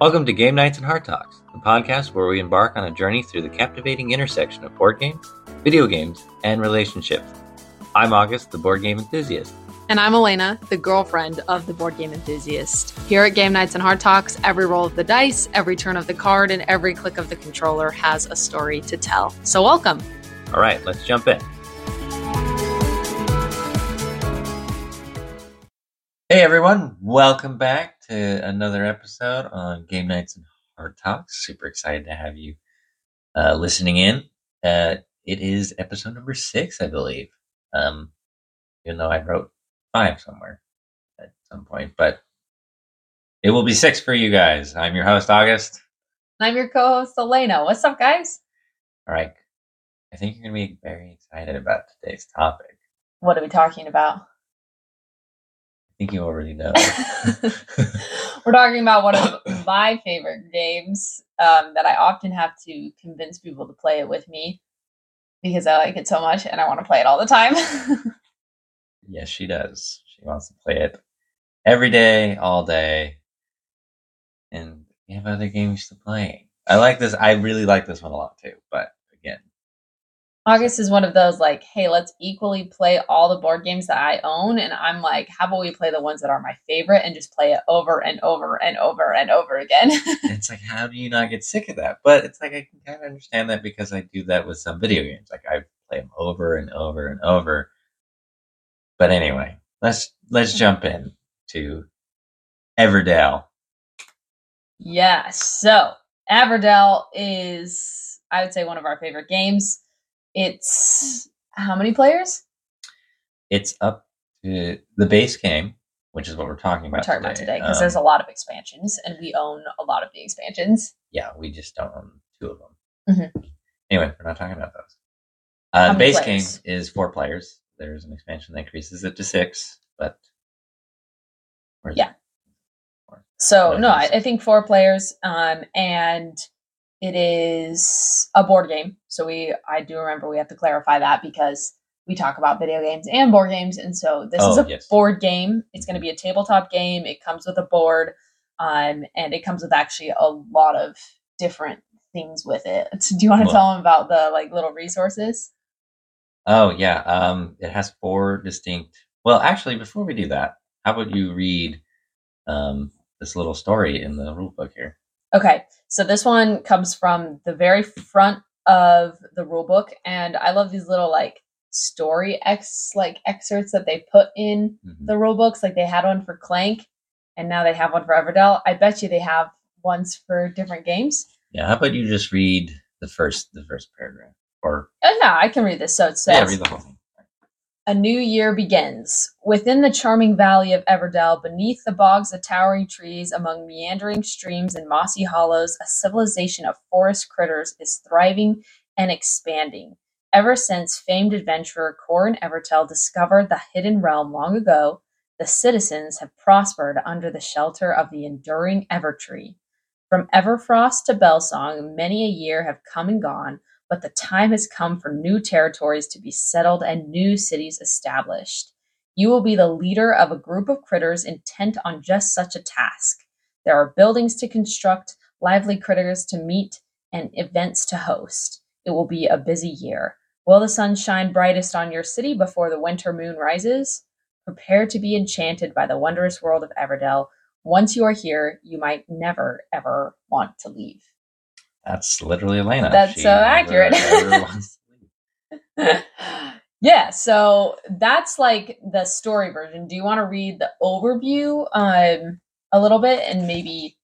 Welcome to Game Nights and Heart Talks, the podcast where we embark on a journey through the captivating intersection of board games, video games, and relationships. I'm August, the board game enthusiast. And I'm Elena, the girlfriend of the board game enthusiast. Here at Game Nights and Hard Talks, every roll of the dice, every turn of the card, and every click of the controller has a story to tell. So, welcome. All right, let's jump in. Hey everyone, welcome back to another episode on Game Nights and Hard Talks. Super excited to have you uh, listening in. Uh, it is episode number six, I believe. Um, even though I wrote five somewhere at some point, but it will be six for you guys. I'm your host, August. I'm your co host, Elena. What's up, guys? All right. I think you're going to be very excited about today's topic. What are we talking about? Think you already know. We're talking about one of my favorite games um, that I often have to convince people to play it with me because I like it so much and I want to play it all the time. yes, she does. She wants to play it every day, all day. And we have other games to play. I like this. I really like this one a lot too. But August is one of those like, hey, let's equally play all the board games that I own. And I'm like, how about we play the ones that are my favorite and just play it over and over and over and over again? it's like, how do you not get sick of that? But it's like, I can kind of understand that because I do that with some video games. Like, I play them over and over and over. But anyway, let's let's jump in to Everdell. yeah. So Everdell is, I would say, one of our favorite games. It's how many players? It's up to the base game, which is what we're talking about We're talking today. about today because Um, there's a lot of expansions and we own a lot of the expansions. yeah, we just don't own two of them. Mhm. Anyway, we're not talking about those. Uh, the base players? game is four players. There's an expansion that increases it to six, but Yeah. So no, I, I think four players, um, and it is a board game. So we, I do remember we have to clarify that because we talk about video games and board games, and so this is Oh, a yes. board game. It's going to be a tabletop game. It comes with a board, um, and it comes with actually a lot of different things with it. Do you want to Well- tell them about the like little resources? Oh yeah, um, it has four distinct. Well, actually, before we do that, how about you read um, this little story in the rule book here? Okay, so this one comes from the very front of the rule book, and I love these little like story ex like excerpts that they put in Mhm. the rule books. Like they had one for Clank, and now they have one for Everdell. I bet you they have ones for different games. Yeah, how about you just read the first the first paragraph, or Oh yeah, I can read this. So it says, yeah, read the whole thing. A new year begins. Within the charming valley of Everdell, beneath the bogs of towering trees, among meandering streams and mossy hollows, a civilization of forest critters is thriving and expanding. Ever since famed adventurer Corrin Evertail discovered the hidden realm long ago, the citizens have prospered under the shelter of the enduring Evertree. From Everfrost to Bellsong, many a year have come and gone, but the time has come for new territories to be settled and new cities established. You will be the leader of a group of critters intent on just such a task. There are buildings to construct, lively critters to meet, and events to host. It will be a busy year. Will the sun shine brightest on your city before the winter moon rises? Prepare to be enchanted by the wondrous world of Everdell. Once you are here, you might never, ever want to leave. That's literally Elena. That's She so accurate. never- never wants to leave. yeah, so that's like the story version. Do you want to read the overview um a little bit and maybe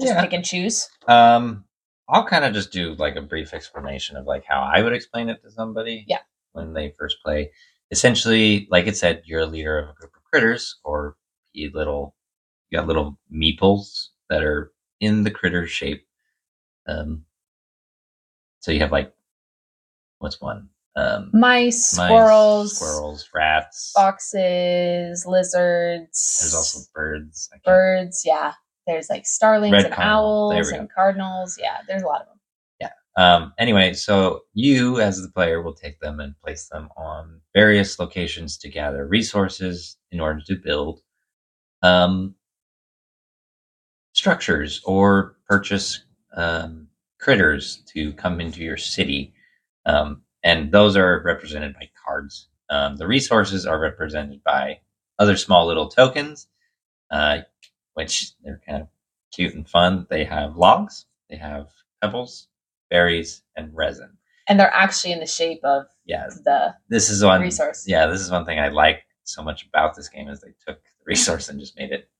just Yeah. pick and choose? Um, I'll kind of just do like a brief explanation of like how I would explain it to somebody. Yeah. When they first play, essentially, like it said, you're a leader of a group of critters, or you little, you got little meeples that are in the critter shape. Um. So you have like, what's one? Um, Mice, mice, squirrels, squirrels, rats. foxes, lizards. There's also birds. Birds. Yeah, there's like starlings Red and cardinal. Owls and cardinals. Yeah, there's a lot of them. Yeah. Um, anyway, so you as the player will take them and place them on various locations to gather resources in order to build um, structures or purchase um, critters to come into your city. Um, and those are represented by cards. Um, the resources are represented by other small little tokens, uh, which they're kind of cute and fun. They have logs, they have pebbles, berries, and resin. And they're actually in the shape of Yeah, the this is one. resource. Yeah, this is one thing I like so much about this game is they took the resource and just made it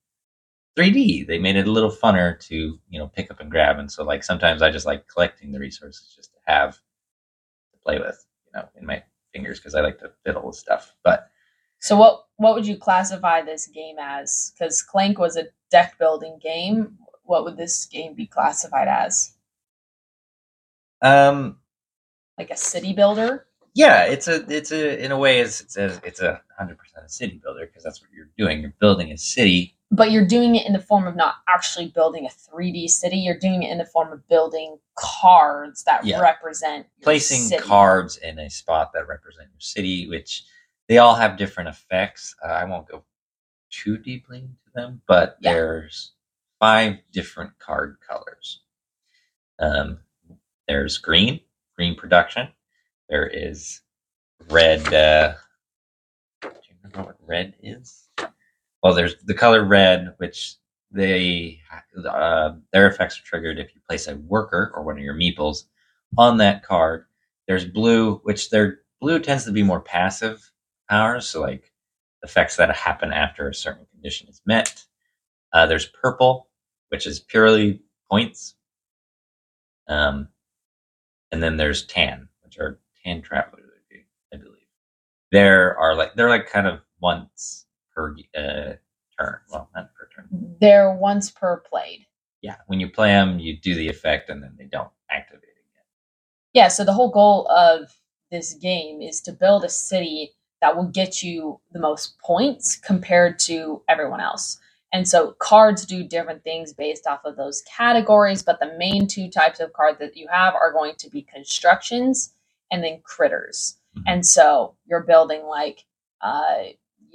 3D. They made it a little funner to you know pick up and grab. And so like sometimes I just like collecting the resources just to have to play with, you know, in my fingers because I like to fiddle with stuff. But So what what would you classify this game as? Because Clank was a deck building game. What would this game be classified as? um, Like a city builder? yeah, it's a it's a in a way it's it's a it's a hundred percent a city builder because that's what you're doing. You're building a city. But you're doing it in the form of not actually building a 3D city. You're doing it in the form of building cards that Yeah. represent your placing city. cards in a spot that represent your city, which they all have different effects. Uh, I won't go too deeply into them, but Yeah. there's five different card colors. Um, there's green, green production. There is red. Uh, do you remember what red is? Well, there's the color red, which they uh, their effects are triggered if you place a worker or one of your meeples on that card. There's blue, which their blue tends to be more passive powers, so like effects that happen after a certain condition is met. Uh, there's purple, which is purely points. Um, and then there's tan, which are tan trap, I believe. There are like they're like kind of once per uh, turn. Well, not per turn. They're once per played. Yeah, when you play them, you do the effect, and then they don't activate again. Yeah, so the whole goal of this game is to build a city that will get you the most points compared to everyone else. And so cards do different things based off of those categories, but the main two types of card that you have are going to be constructions and then critters. Mhm. And so you're building like uh,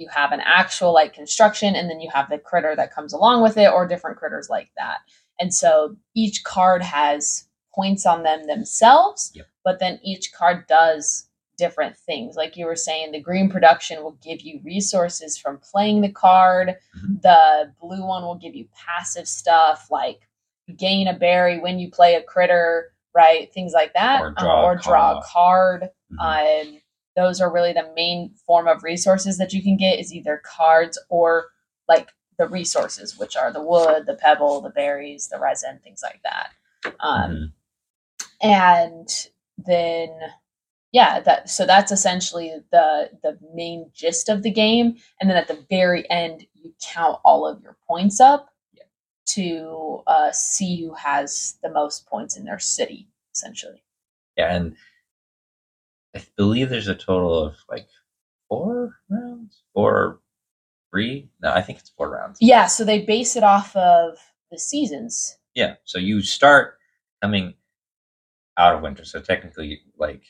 you have an actual like construction, and then you have the critter that comes along with it, or different critters like that. And so each card has points on them themselves, Yep. but then each card does different things. Like you were saying, the green production will give you resources from playing the card. Mhm. The blue one will give you passive stuff like gain a berry when you play a critter, right? Things like that. Or Um, draw a or draw a card. Mhm. Um, those are really the main form of resources that you can get is either cards or like the resources, which are the wood, the pebble, the berries, the resin, things like that. Um, Mhm. and then yeah that so that's essentially the the main gist of the game and then at the very end you count all of your points up Yeah. to uh, see who has the most points in their city essentially Yeah, and I believe there's a total of like four rounds or three. No, I think it's four rounds. yeah so they base it off of the seasons Yeah, so you start coming out of winter. So technically, like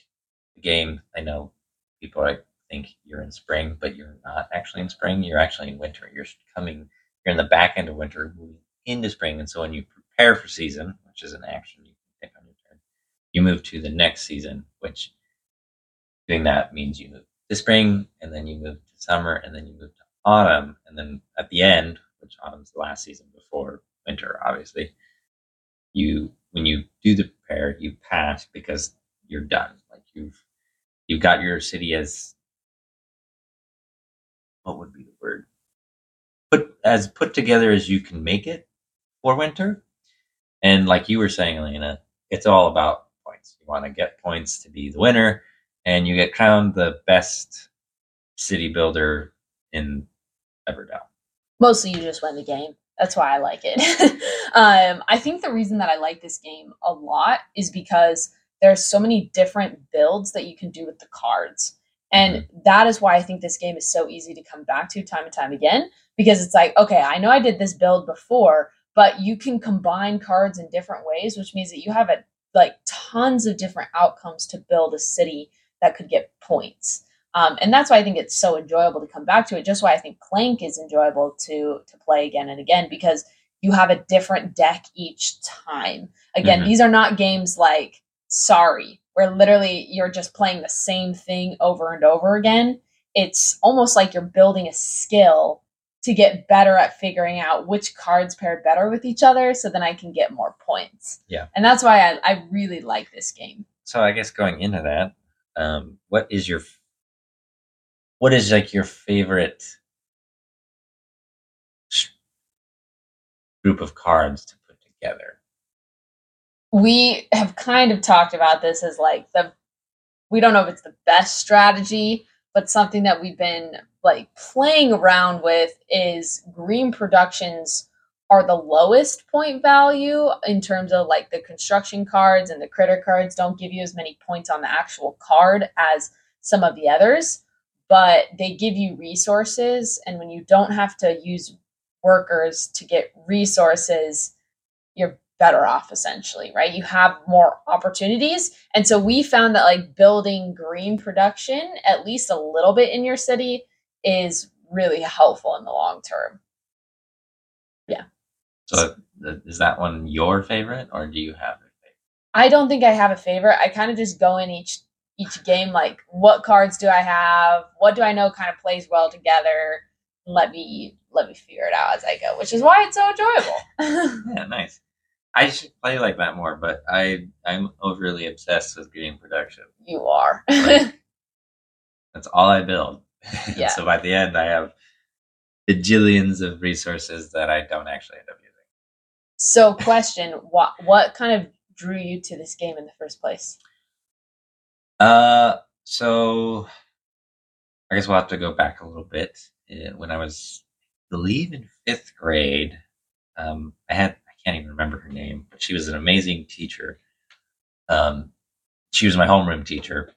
the game, I know people like think you're in spring, but you're not actually in spring. You're actually in winter. You're coming. You're in the back end of winter, moving into spring. And so when you prepare for season, which is an action you can take on your turn, you move to the next season. Which doing that means you move to spring, and then you move to summer, and then you move to autumn, and then at the end, which autumn's the last season before winter, obviously you when you do the prepare you pass because you're done. Like you've you've got your city as what would be the word? Put as put together as you can make it for winter. And like you were saying elena it's all about points. You want to get points to be the winner and you get crowned the best city builder in everdell mostly you just win the game. That's why I like it. um, I think the reason that I like this game a lot is because there's so many different builds that you can do with the cards. And that is why I think this game is so easy to come back to time and time again because it's like, okay, I know I did this build before, but you can combine cards in different ways, which means that you have a, like tons of different outcomes to build a city that could get points. Um, and that's why I think it's so enjoyable to come back to it. Just why I think Clank is enjoyable to to play again and again because you have a different deck each time. Again, Mhm. these are not games like Sorry, where literally you're just playing the same thing over and over again. It's almost like you're building a skill to get better at figuring out which cards pair better with each other so then I can get more points. Yeah. And that's why I, I really like this game. So I guess going into that, um, what is your what is like your favorite group of cards to put together? we have kind of talked about this as like the we don't know if it's the best strategy but something that we've been like playing around with is green productions are the lowest point value in terms of like the construction cards and the critter cards don't give you as many points on the actual card as some of the others but they give you resources. And when you don't have to use workers to get resources you're better off essentially right? You have more opportunities. And so we found that like building green production at least a little bit in your city is really helpful in the long term So is that one your favorite, or do you have a favorite? i don't think i have a favorite i kind of just go in each each game like what cards do i have what do i know kind of plays well together let me let me figure it out as i go which is why it's so enjoyable Yeah, nice. I should play like that more, but I I'm overly obsessed with green production. you are Like, That's all I build. Yeah. so by the end, I have bajillions of resources that I don't actually end up using. So question what what kind of drew you to this game in the first place Uh, so I guess we'll have to go back a little bit. Uh, When I was, I believe, in fifth grade, um, I had I can't even remember her name, but she was an amazing teacher. Um, she was my homeroom teacher.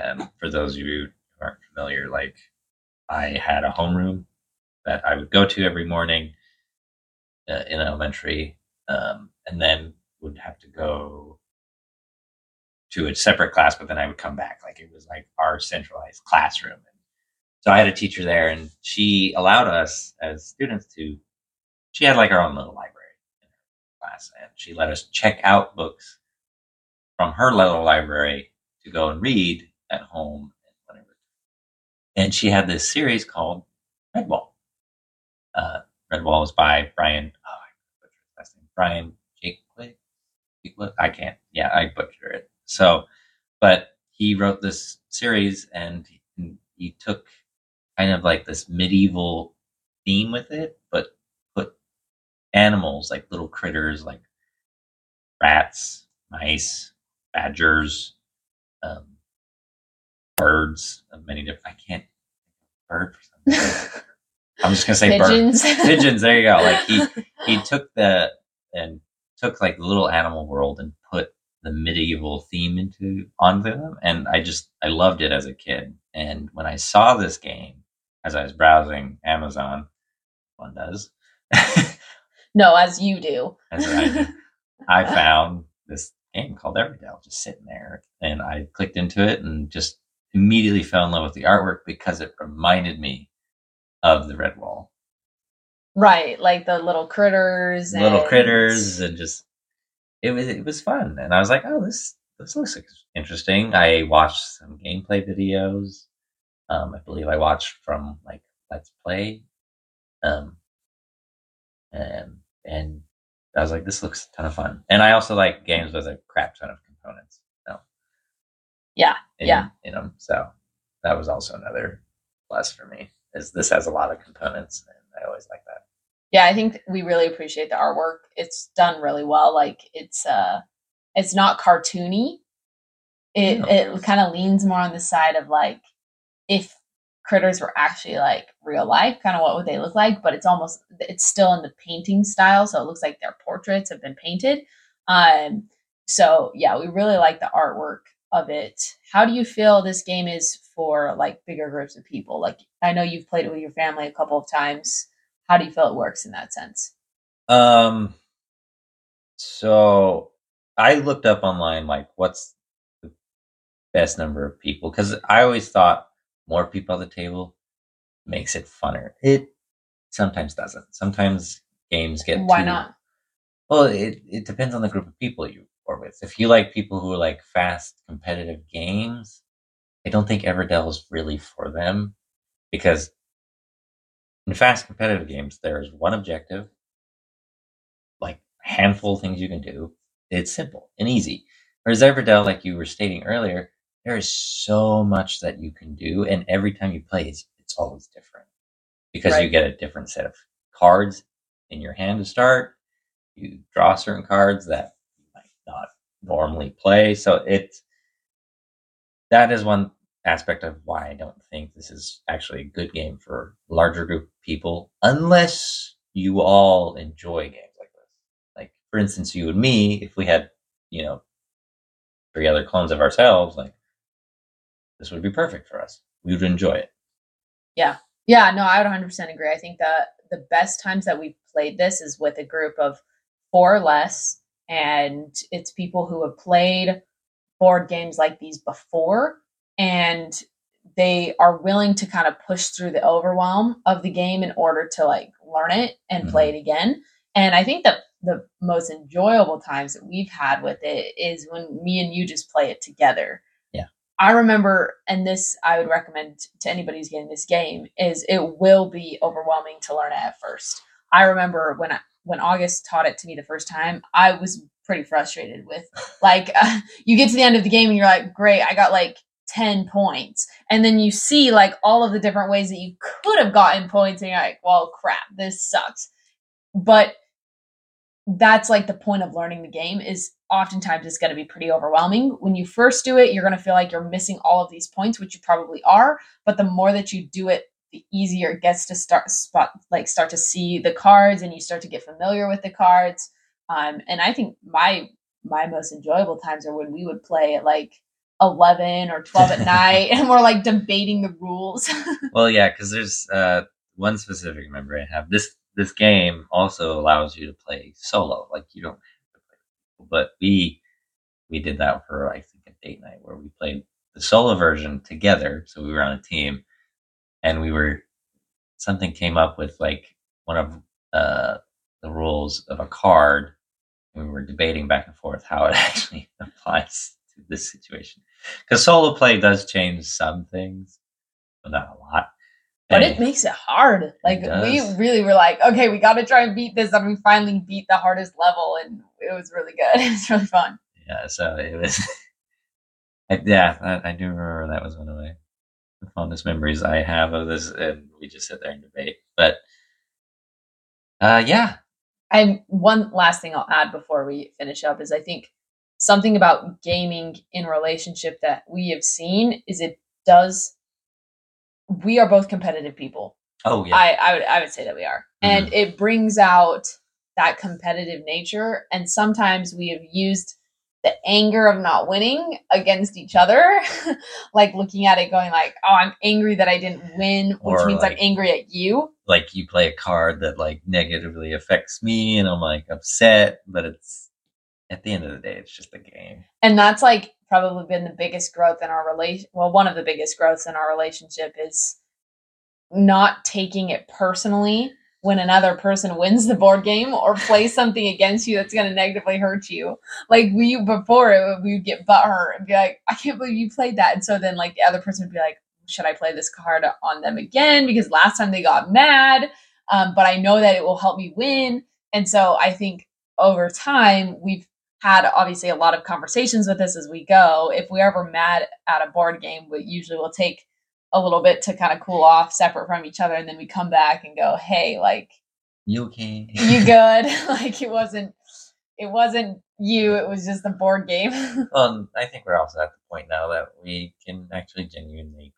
Um, for those of you who aren't familiar, like I had a homeroom that I would go to every morning uh, in elementary, um, and then would have to go to a separate class, but then I would come back. Like it was like our centralized classroom. And so I had a teacher there, and she allowed us as students to. She had like our own little library in her class, and she let us check out books from her little library to go and read at home and whatever. And she had this series called Redwall. Uh, Redwall was by Brian. Oh, last name. Brian Jake. I can't. Yeah, I butchered it. So, but he wrote this series and he, he took kind of like this medieval theme with it, but put animals like little critters like rats, mice, badgers, um, birds of many different. I can't bird for some. I'm just gonna say pigeons pigeons. There you go. Like he he took the and took like the little animal world and put the medieval theme into onto them, and I just I loved it as a kid. And when I saw this game as I was browsing Amazon, one does, no as you do as I do, I found this game called Everdell just sitting there, and I clicked into it and just immediately fell in love with the artwork because it reminded me of the Redwall. right like the little critters little and- critters and just it was it was fun. And i was like oh this this looks interesting. I watched some gameplay videos. Um i believe i watched from like let's play. Um and and i was like this looks a ton of fun. And i also like games with a crap ton of components so. Yeah, yeah. you know, so that was also another plus for me is this has a lot of components and i always like that. Yeah i think we really appreciate the artwork. It's done really well like it's uh it's not cartoony. It No. it kind of leans more on the side of like if critters were actually like real life kind of what would they look like? But it's almost it's still in the painting style so it looks like their portraits have been painted. Um so yeah we really like the artwork of it how do you feel this game is for like bigger groups of people like i know you've played it with your family a couple of times how do you feel it works in that sense Um, so I looked up online, like, what's the best number of people? Because I always thought more people at the table makes it funner. It sometimes doesn't. Sometimes games get Why too- not? Well, it, it depends on the group of people you are with. If you like people who like fast competitive games, I don't think Everdell is really for them because in fast competitive games, there's one objective, like handful of things you can do. It's simple and easy. Whereas Everdell, like you were stating earlier, there is so much that you can do, and every time you play, it's, it's always different because you get a different set of cards in your hand to start. You draw certain cards that not normally play, so it that is one aspect of why I don't think this is actually a good game for larger group of people, unless you all enjoy games like this. Like, for instance, you and me, if we had, you know, three other clones of ourselves, like, this would be perfect for us. We would enjoy it. Yeah. Yeah, no, I would 100% agree. I think that the best times that we've played this is with a group of four or less, and it's people who have played board games like these before, and they are willing to kind of push through the overwhelm of the game in order to like learn it and mm-hmm. play it again. And I think that the most enjoyable times that we've had with it is when me and you just play it together. Yeah. I remember, and this I would recommend to anybody who's getting this game, is it will be overwhelming to learn it at first. I remember when I, when August taught it to me the first time, I was pretty frustrated with like uh, you get to the end of the game and you're like, great, I got like 10 points. And then you see like all of the different ways that you could have gotten points and you're like, well, crap, this sucks. But that's like the point of learning the game is oftentimes it's going to be pretty overwhelming. When you first do it, you're going to feel like you're missing all of these points, which you probably are. But the more that you do it, the easier it gets to start spot like start to see the cards and you start to get familiar with the cards. Um, and I think my my most enjoyable times are when we would play at like 11 or 12 at night and we're like debating the rules. Well, yeah, because there's uh, one specific memory I have. This this game also allows you to play solo. Like you don't have to play, but we we did that for I think a date night where we played the solo version together. So we were on a team, and we were something came up with like one of uh, the rules of a card, and we were debating back and forth how it actually applies to this situation. Because solo play does change some things, but not a lot. but And- it makes it hard. Like we really were like, okay, we got to try and beat this, and we finally beat the hardest level, and it was really good. It was really fun. yeah, so it was. I, yeah, I, I do remember that was one of my fondest memories I have of this, and we just sit there and debate. But uh, yeah, And one last thing I'll add before we finish up is I think something about gaming in relationship that we have seen is it does. We are both competitive people. oh yeah, I, I would I would say that we are. And it brings out that competitive nature. And sometimes we have used the anger of not winning against each other. like looking at it going like, oh, I'm angry that I didn't win, which Or means I'm angry at you. like you play a card that like negatively affects me, and I'm like upset, but it's at the end of the day, it's just a game. And that's like probably been the biggest growth in our relation well, one of the biggest growths in our relationship is not taking it personally when another person wins the board game or plays something against you that's going to negatively hurt you. Like we before it, we would get butthurt and be like, "I can't believe you played that," and so then like the other person would be like, "Should I play this card on them again because last time they got mad?" Um, but I know that it will help me win, and so I think over time we've had obviously a lot of conversations with this as we go. If we're ever mad at a board game, we usually will take a little bit to kind of cool off separate from each other and then we come back and go, "Hey, like You okay? you good?" like it wasn't it wasn't you, it was just the board game. Well, I think we're also at the point now that we can actually genuinely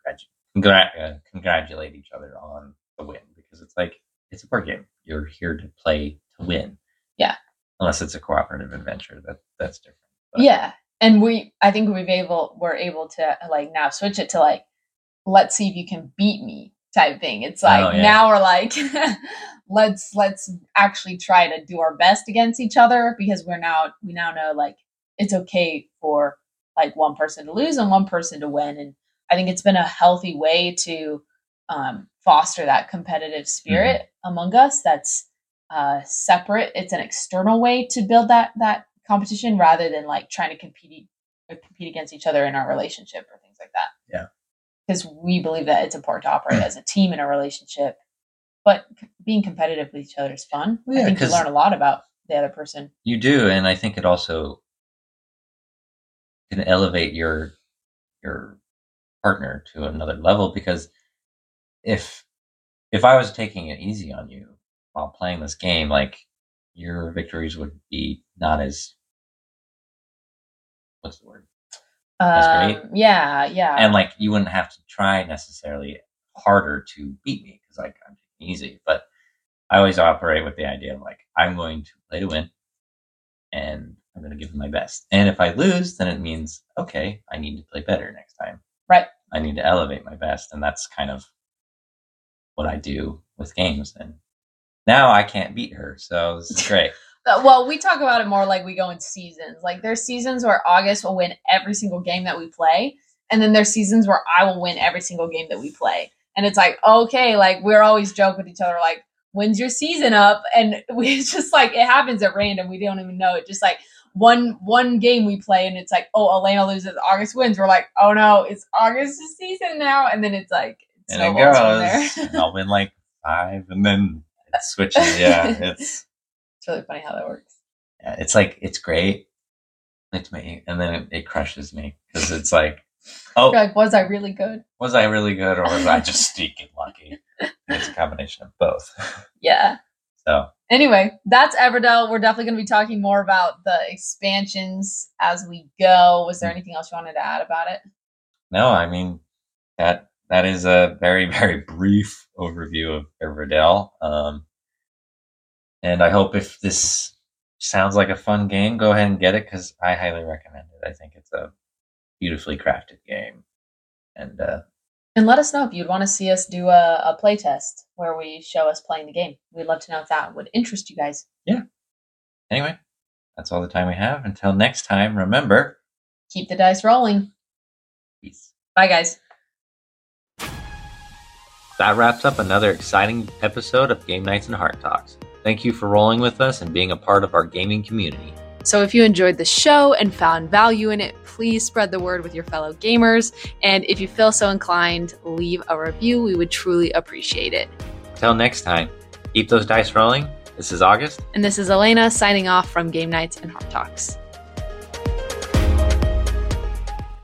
uh, congratulate each other on the win because it's like it's a board game. You're here to play to win. Yeah. Unless it's a cooperative adventure, that that's different. But- yeah. And we I think we've able we're able to like now switch it to like let's see if you can beat me type thing. It's like Oh, yeah. now we're like let's let's actually try to do our best against each other because we're now we now know like it's okay for like one person to lose and one person to win and I think it's been a healthy way to um, foster that competitive spirit among us that's uh, separate. It's an external way to build that that competition rather than like trying to compete compete against each other in our relationship or things like that. Yeah. Because we believe that it's important to operate as a team in a relationship, but c- being competitive with each other is fun. Yeah, I think you learn a lot about the other person. You do, and I think it also can elevate your your partner to another level because if if I was taking it easy on you while playing this game, like your victories would be not as what's the word? That's Um, yeah, yeah. and like you wouldn't have to try necessarily harder to beat me because like I'm easy. But I always operate with the idea of like I'm going to play to win, and I'm going to give it my best. And if I lose, then it means okay, I need to play better next time. Right. I need to elevate my best, and that's kind of what I do with games. And now I can't beat her, so this is great. Well, we talk about it more like we go in seasons. Like there's seasons where August will win every single game that we play, and then there's seasons where I will win every single game that we play. And it's like, okay, like we're always joke with each other, like, when's your season up? And we it's just like it happens at random. We don't even know it. Just like one one game we play, and it's like, oh, Elena loses, August wins. We're like, oh no, it's August's season now, and then it's like, and it goes. and I'll win like five, and then it switches. Yeah, it's. Really funny how that works. Yeah, it's like it's great. It's me, and then it, it crushes me because it's like, oh, You're like, was I really good? was I really good or was I just sneaking lucky? It's a combination of both. Yeah. So anyway, that's Everdell. We're definitely going to be talking more about the expansions as we go. Was there anything else you wanted to add about it? no, I mean that that is a very very brief overview of Everdell. Um, and I hope if this sounds like a fun game, go ahead and get it because I highly recommend it. I think it's a beautifully crafted game, and uh, And let us know if you'd want to see us do a, a play test where we show us playing the game. We'd love to know if that would interest you guys. Yeah. Anyway, that's all the time we have. Until next time, remember. Keep the dice rolling. Peace. Bye, guys. That wraps up another exciting episode of Game Nights and Heart Talks. Thank you for rolling with us and being a part of our gaming community. So, if you enjoyed the show and found value in it, please spread the word with your fellow gamers. And if you feel so inclined, leave a review. We would truly appreciate it. Until next time, keep those dice rolling. This is August. And this is Elena signing off from Game Nights and Heart Talks.